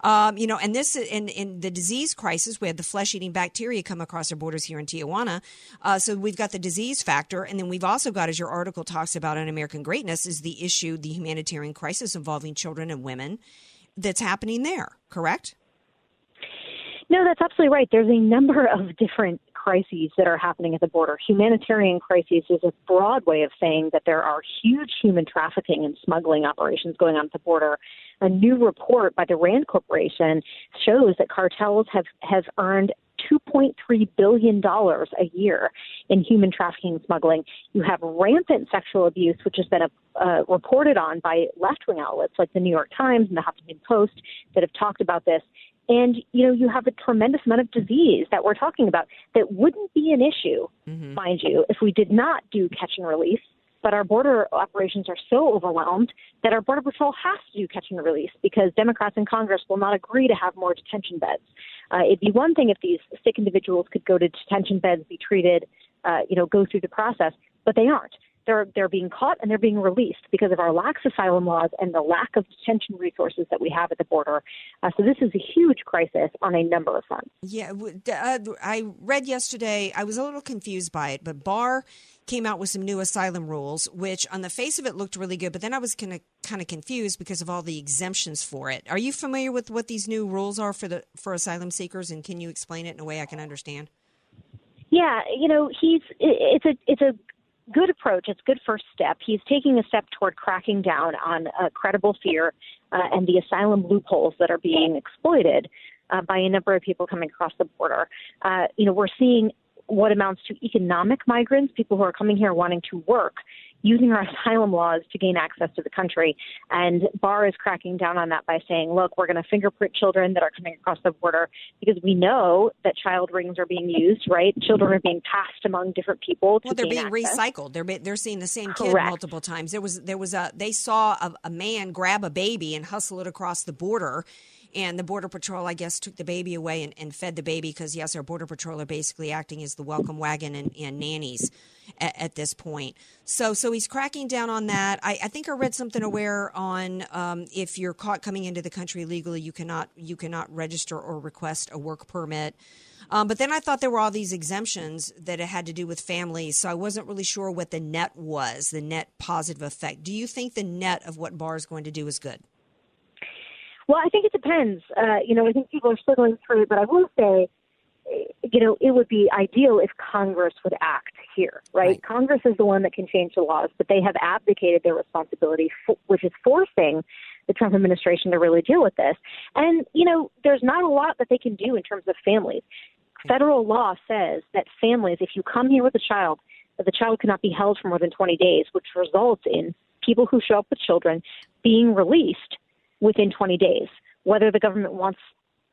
Um, you know, and this in in the disease crisis, we had the flesh eating bacteria come across our borders here in Tijuana. Uh, so we've got the disease factor, and then we've also got, as your article talks about in American Greatness, is the issue, the humanitarian crisis involving children and women that's happening there. Correct? No, that's absolutely right. There's a number of different crises that are happening at the border. Humanitarian crises is a broad way of saying that there are huge human trafficking and smuggling operations going on at the border. A new report by the Rand Corporation shows that cartels have, have earned $2.3 billion a year in human trafficking and smuggling. You have rampant sexual abuse, which has been uh, reported on by left wing outlets like the New York Times and the Huffington Post that have talked about this. And, you know, you have a tremendous amount of disease that we're talking about that wouldn't be an issue, mm-hmm. mind you, if we did not do catch and release. But our border operations are so overwhelmed that our Border Patrol has to do catch and release because Democrats in Congress will not agree to have more detention beds. Uh, it'd be one thing if these sick individuals could go to detention beds, be treated, uh, you know, go through the process, but they aren't. They're they're being caught and they're being released because of our lax asylum laws and the lack of detention resources that we have at the border. Uh, so this is a huge crisis on a number of fronts. Yeah, uh, I read yesterday. I was a little confused by it, but Barr came out with some new asylum rules, which on the face of it looked really good, but then I was kind of kind of confused because of all the exemptions for it. Are you familiar with what these new rules are for the for asylum seekers, and can you explain it in a way I can understand? Yeah, you know, he's it's a it's a good approach. It's a good first step. He's taking a step toward cracking down on uh, credible fear uh, and the asylum loopholes that are being exploited uh, by a number of people coming across the border. Uh, you know, we're seeing what amounts to economic migrants, people who are coming here wanting to work, using our asylum laws to gain access to the country. And Barr is cracking down on that by saying, look, we're going to fingerprint children that are coming across the border because we know that child rings are being used, right? Children are being passed among different people. well, they're being access. recycled. They're they're seeing the same kid Correct. multiple times. There was there was a they saw a, a man grab a baby and hustle it across the border and the border patrol i guess took the baby away and, and fed the baby because yes our border patrol are basically acting as the welcome wagon and, and nannies at, at, this point so so he's cracking down on that i, I think i read something aware on um, if you're caught coming into the country legally you cannot you cannot register or request a work permit um, but then I thought there were all these exemptions that it had to do with families, so I wasn't really sure what the net was, the net positive effect. Do you think the net of what Barr is going to do is good? Well, I think it depends. Uh, you know, I think people are struggling through it, but I will say, you know, it would be ideal if Congress would act here, right? right? Congress is the one that can change the laws, but they have abdicated their responsibility, for, which is forcing the Trump administration to really deal with this. And, you know, there's not a lot that they can do in terms of families. Federal law says that families, if you come here with a child, that the child cannot be held for more than 20 days, which results in people who show up with children being released within 20 days, whether the government wants,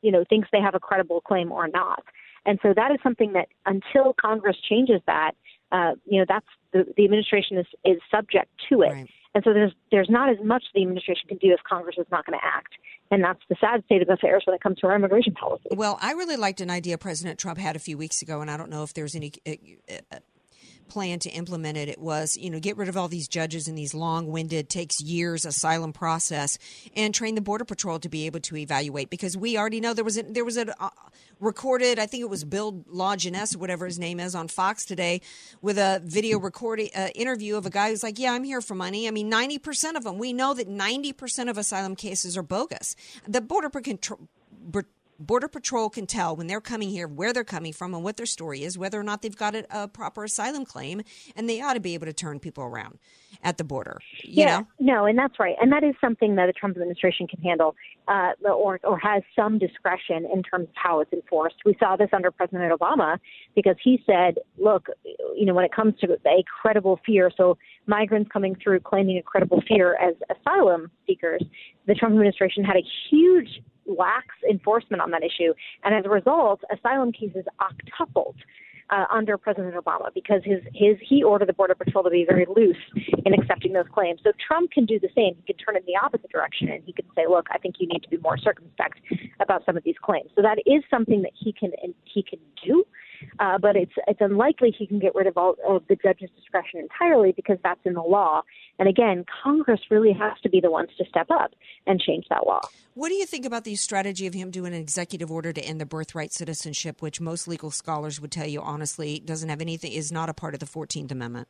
you know, thinks they have a credible claim or not. And so that is something that until Congress changes that, uh, you know, that's the, the administration is, is subject to it. Right. And so there's there's not as much the administration can do if Congress is not going to act. And that's the sad state of affairs when it comes to our immigration policy. Well, I really liked an idea President Trump had a few weeks ago, and I don't know if there's any uh, uh, plan to implement it. It was, you know, get rid of all these judges and these long-winded, takes years asylum process, and train the border patrol to be able to evaluate. Because we already know there was a, there was a uh, recorded, I think it was Bill Lajeunesse or whatever his name is on Fox today, with a video recording uh, interview of a guy who's like, "Yeah, I'm here for money." I mean, ninety percent of them. We know that ninety percent of asylum cases are bogus. The border patrol Border Patrol can tell when they're coming here where they're coming from and what their story is, whether or not they've got a, a proper asylum claim, and they ought to be able to turn people around at the border. yeah, know? no, and that's right, and that is something that the Trump administration can handle, uh, or or has some discretion in terms of how it's enforced. We saw this under President Obama because he said, "Look, you know, when it comes to a credible fear, so migrants coming through claiming a credible fear as asylum seekers, the Trump administration had a huge lax enforcement on that issue. And as a result, asylum cases octupled uh, under President Obama because his, his he ordered the Border Patrol to be very loose in accepting those claims. So Trump can do the same. He can turn in the opposite direction and he can say, "Look, I think you need to be more circumspect about some of these claims." So that is something that he can he can do. Uh, but it's it's unlikely he can get rid of all of the judge's discretion entirely because that's in the law. And again, Congress really has to be the ones to step up and change that law. What do you think about the strategy of him doing an executive order to end the birthright citizenship, which most legal scholars would tell you honestly doesn't have anything is not a part of the Fourteenth Amendment?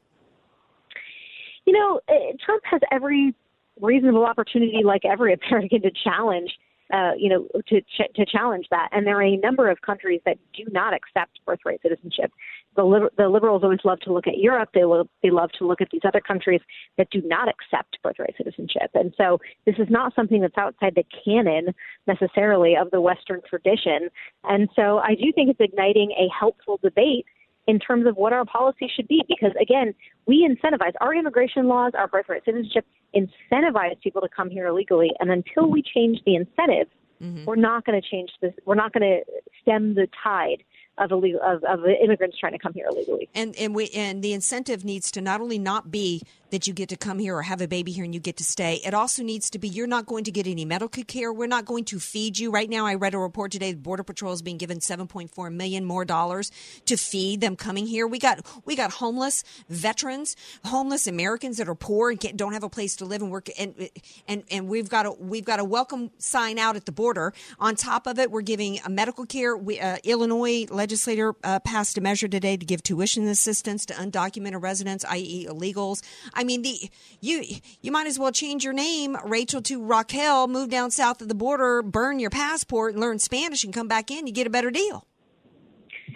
You know, eh, Trump has every reasonable opportunity, like every American, to challenge uh, you know, to ch- to challenge that. And there are a number of countries that do not accept birthright citizenship. The, liber- the liberals always love to look at Europe. They lo- they love to look at these other countries that do not accept birthright citizenship. And so this is not something that's outside the canon necessarily of the Western tradition. And so I do think it's igniting a helpful debate in terms of what our policy should be. Because again, we incentivize our immigration laws, our birthright citizenship incentivize people to come here illegally. And until we change the incentive, mm-hmm. we're not going to change this. We're not going to stem the tide of illegal of, of immigrants trying to come here illegally. And and we and the incentive needs to not only not be that you get to come here or have a baby here and you get to stay. It also needs to be you're not going to get any medical care. We're not going to feed you. Right now, I read a report today. The Border Patrol is being given 7.4 million more dollars to feed them coming here. We got we got homeless veterans, homeless Americans that are poor and get, don't have a place to live and work. And and and we've got a we've got a welcome sign out at the border. On top of it, we're giving a medical care. We, uh, Illinois legislator uh, passed a measure today to give tuition assistance to undocumented residents, i.e., illegals. I mean, the you you might as well change your name, Rachel, to Raquel. Move down south of the border, burn your passport, and learn Spanish, and come back in. You get a better deal.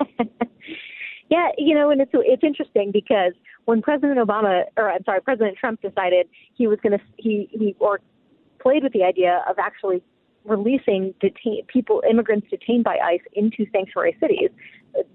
yeah, you know, and it's it's interesting because when President Obama, or I'm sorry, President Trump decided he was going to he he or played with the idea of actually releasing detain, people, immigrants detained by ICE into sanctuary cities,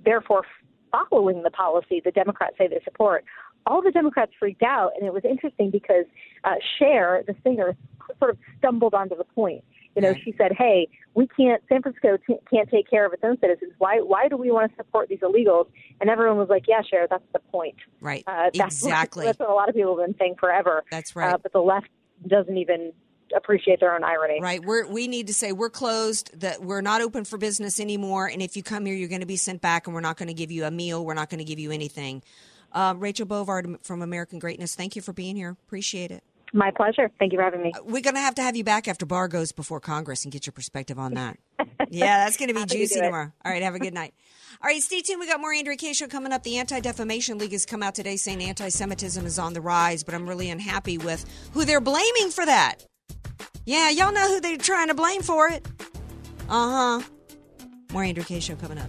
therefore following the policy the Democrats say they support. All the Democrats freaked out, and it was interesting because uh, Cher, the singer, sort of stumbled onto the point. You know, she said, "Hey, we can't. San Francisco t- can't take care of its own citizens. Why? Why do we want to support these illegals?" And everyone was like, "Yeah, Cher, that's the point." Right. Uh, that's exactly. What, that's what a lot of people have been saying forever. That's right. Uh, but the left doesn't even appreciate their own irony. Right. We're, we need to say we're closed, that we're not open for business anymore. And if you come here, you're going to be sent back and we're not going to give you a meal. We're not going to give you anything. Uh, Rachel Bovard from American Greatness, thank you for being here. Appreciate it. My pleasure. Thank you for having me. Uh, we're going to have to have you back after Barr goes before Congress and get your perspective on that. yeah, that's going to be juicy to tomorrow. All right, have a good night. All right, stay tuned. We got more Andrea Kaye show coming up. The Anti Defamation League has come out today saying anti Semitism is on the rise, but I'm really unhappy with who they're blaming for that. Yeah, y'all know who they're trying to blame for it. Uh huh. More Andrea Kaye show coming up.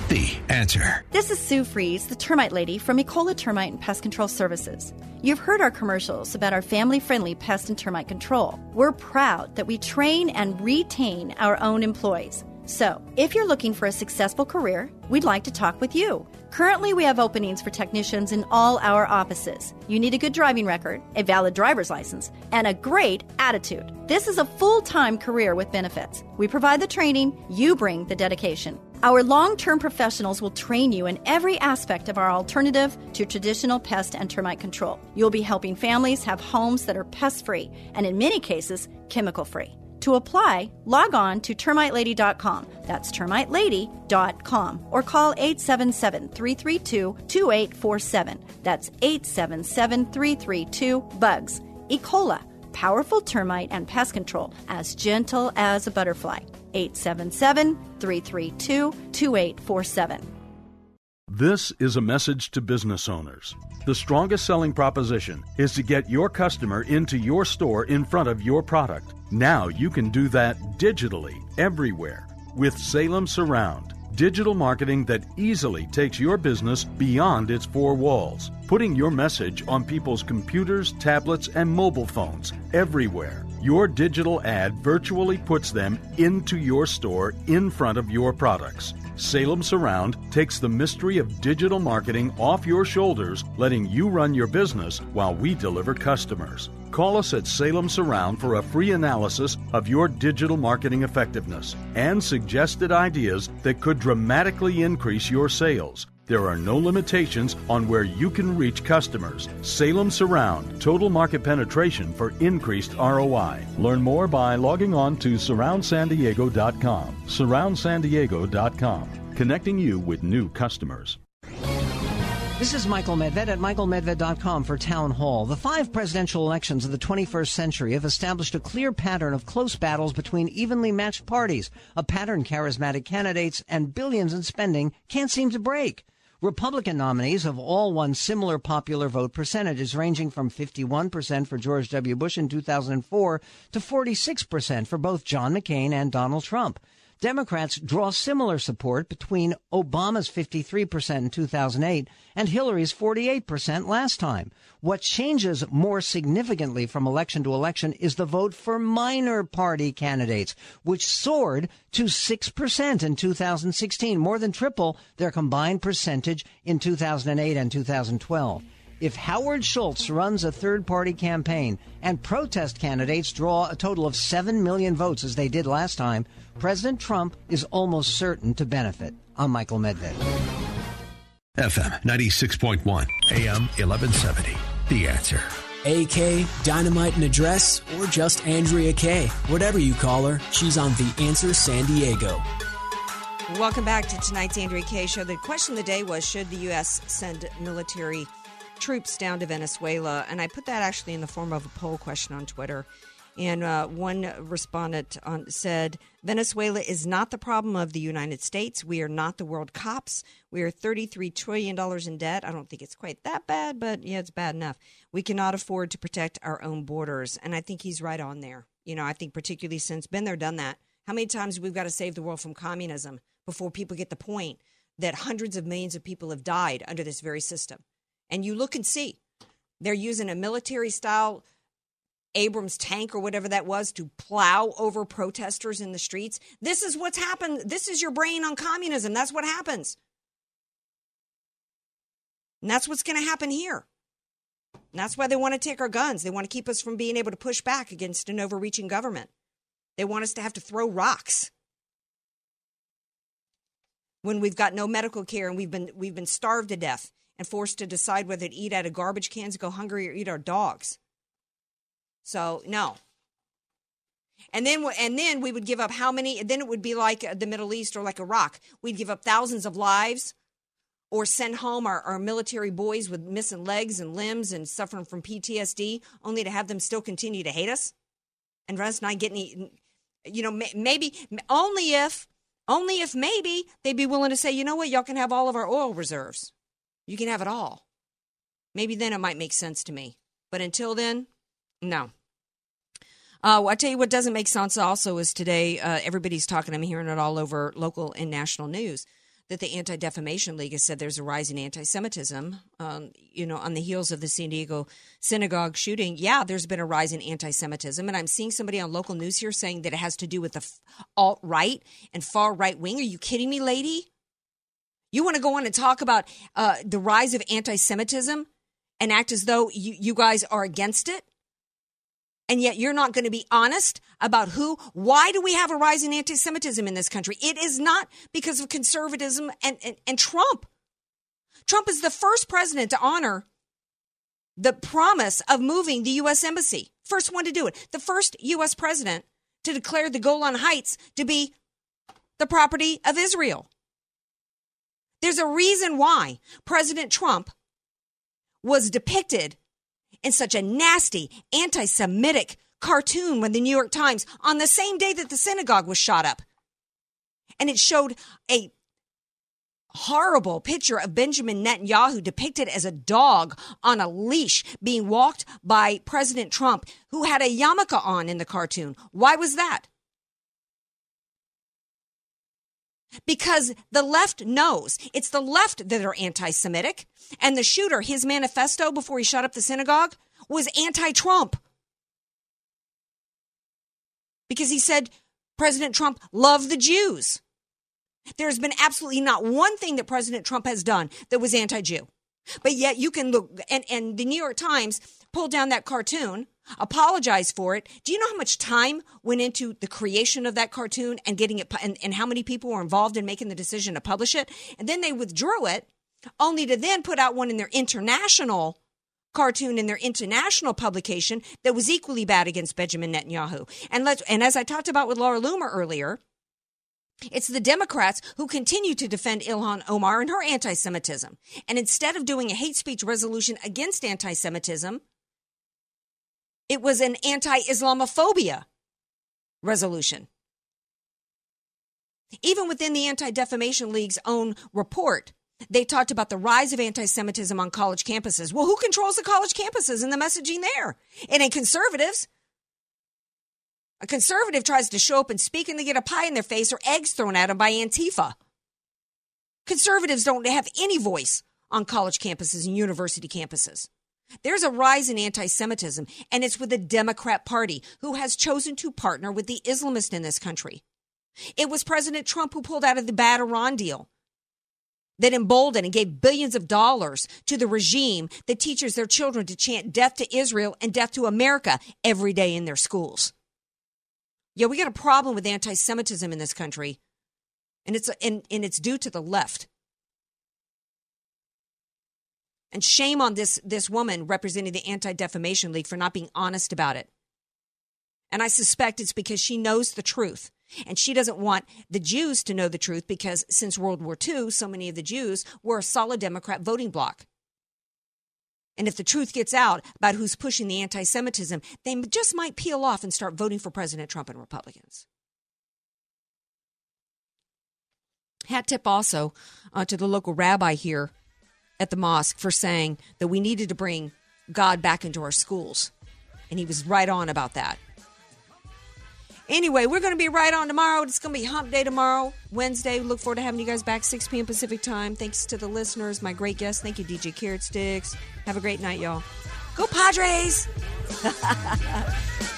Answer. This is Sue Fries, the termite lady from Ecola Termite and Pest Control Services. You've heard our commercials about our family friendly pest and termite control. We're proud that we train and retain our own employees. So, if you're looking for a successful career, we'd like to talk with you. Currently, we have openings for technicians in all our offices. You need a good driving record, a valid driver's license, and a great attitude. This is a full time career with benefits. We provide the training, you bring the dedication. Our long term professionals will train you in every aspect of our alternative to traditional pest and termite control. You'll be helping families have homes that are pest free and, in many cases, chemical free. To apply, log on to termitelady.com. That's termitelady.com or call 877 332 2847. That's 877 332 BUGS. E. coli, powerful termite and pest control, as gentle as a butterfly. 877 332 2847. This is a message to business owners. The strongest selling proposition is to get your customer into your store in front of your product. Now you can do that digitally everywhere with Salem Surround. Digital marketing that easily takes your business beyond its four walls, putting your message on people's computers, tablets, and mobile phones everywhere. Your digital ad virtually puts them into your store in front of your products. Salem Surround takes the mystery of digital marketing off your shoulders, letting you run your business while we deliver customers. Call us at Salem Surround for a free analysis of your digital marketing effectiveness and suggested ideas that could dramatically increase your sales. There are no limitations on where you can reach customers. Salem Surround, total market penetration for increased ROI. Learn more by logging on to surroundsandiego.com. Surroundsandiego.com, connecting you with new customers. This is Michael Medved at michaelmedved.com for Town Hall. The five presidential elections of the 21st century have established a clear pattern of close battles between evenly matched parties, a pattern charismatic candidates and billions in spending can't seem to break. Republican nominees have all won similar popular vote percentages, ranging from 51% for George W. Bush in 2004 to 46% for both John McCain and Donald Trump. Democrats draw similar support between Obama's 53% in 2008 and Hillary's 48% last time. What changes more significantly from election to election is the vote for minor party candidates, which soared to 6% in 2016, more than triple their combined percentage in 2008 and 2012. If Howard Schultz runs a third party campaign and protest candidates draw a total of 7 million votes as they did last time, President Trump is almost certain to benefit. I'm Michael Medved. FM 96.1, AM 1170. The answer. AK, Dynamite and Address, or just Andrea Kaye. Whatever you call her, she's on The Answer San Diego. Welcome back to tonight's Andrea Kaye show. The question of the day was Should the U.S. send military troops down to Venezuela? And I put that actually in the form of a poll question on Twitter. And uh, one respondent on, said, Venezuela is not the problem of the United States. We are not the world cops. We are $33 trillion in debt. I don't think it's quite that bad, but yeah, it's bad enough. We cannot afford to protect our own borders. And I think he's right on there. You know, I think particularly since been there, done that. How many times we've got to save the world from communism before people get the point that hundreds of millions of people have died under this very system? And you look and see, they're using a military style Abrams tank or whatever that was to plow over protesters in the streets. This is what's happened. This is your brain on communism. That's what happens. And that's what's going to happen here. And that's why they want to take our guns. They want to keep us from being able to push back against an overreaching government. They want us to have to throw rocks when we've got no medical care and we've been we've been starved to death and forced to decide whether to eat out of garbage cans, go hungry, or eat our dogs. So no. And then and then we would give up how many? Then it would be like uh, the Middle East or like Iraq. We'd give up thousands of lives, or send home our, our military boys with missing legs and limbs and suffering from PTSD, only to have them still continue to hate us, and us not getting, any, you know, maybe only if only if maybe they'd be willing to say, you know what, y'all can have all of our oil reserves. You can have it all. Maybe then it might make sense to me. But until then, no. Uh, I tell you what doesn't make sense also is today uh, everybody's talking. I'm hearing it all over local and national news that the Anti Defamation League has said there's a rise in anti Semitism. Um, you know, on the heels of the San Diego synagogue shooting, yeah, there's been a rise in anti Semitism. And I'm seeing somebody on local news here saying that it has to do with the alt right and far right wing. Are you kidding me, lady? You want to go on and talk about uh, the rise of anti Semitism and act as though you, you guys are against it? and yet you're not going to be honest about who, why do we have a rise in anti Semitism in this country? It is not because of conservatism and, and, and Trump. Trump is the first president to honor the promise of moving the U.S. Embassy. First one to do it. The first U.S. president to declare the Golan Heights to be the property of Israel. There's a reason why President Trump was depicted in such a nasty, anti Semitic cartoon when the New York Times, on the same day that the synagogue was shot up. And it showed a horrible picture of Benjamin Netanyahu depicted as a dog on a leash being walked by President Trump, who had a yarmulke on in the cartoon. Why was that? Because the left knows it's the left that are anti Semitic. And the shooter, his manifesto before he shot up the synagogue was anti Trump. Because he said President Trump loved the Jews. There's been absolutely not one thing that President Trump has done that was anti Jew. But yet you can look, and, and the New York Times pulled down that cartoon, apologized for it. Do you know how much time went into the creation of that cartoon and getting it, and, and how many people were involved in making the decision to publish it? And then they withdrew it, only to then put out one in their international cartoon in their international publication that was equally bad against Benjamin Netanyahu. And let's, and as I talked about with Laura Loomer earlier, it's the Democrats who continue to defend Ilhan Omar and her anti Semitism. And instead of doing a hate speech resolution against anti Semitism, it was an anti Islamophobia resolution. Even within the Anti Defamation League's own report, they talked about the rise of anti Semitism on college campuses. Well, who controls the college campuses and the messaging there? It ain't conservatives. A conservative tries to show up and speak and they get a pie in their face or eggs thrown at them by Antifa. Conservatives don't have any voice on college campuses and university campuses. There's a rise in anti Semitism, and it's with the Democrat Party, who has chosen to partner with the Islamists in this country. It was President Trump who pulled out of the bad Iran deal that emboldened and gave billions of dollars to the regime that teaches their children to chant death to Israel and death to America every day in their schools. Yeah, we got a problem with anti Semitism in this country, and it's, and, and it's due to the left. And shame on this, this woman representing the Anti Defamation League for not being honest about it. And I suspect it's because she knows the truth. And she doesn't want the Jews to know the truth because since World War II, so many of the Jews were a solid Democrat voting bloc. And if the truth gets out about who's pushing the anti Semitism, they just might peel off and start voting for President Trump and Republicans. Hat tip also uh, to the local rabbi here at the mosque for saying that we needed to bring God back into our schools. And he was right on about that. Anyway, we're going to be right on tomorrow. It's going to be hump day tomorrow, Wednesday. Look forward to having you guys back 6 p.m. Pacific time. Thanks to the listeners, my great guests. Thank you, DJ Carrot Sticks. Have a great night, y'all. Go Padres!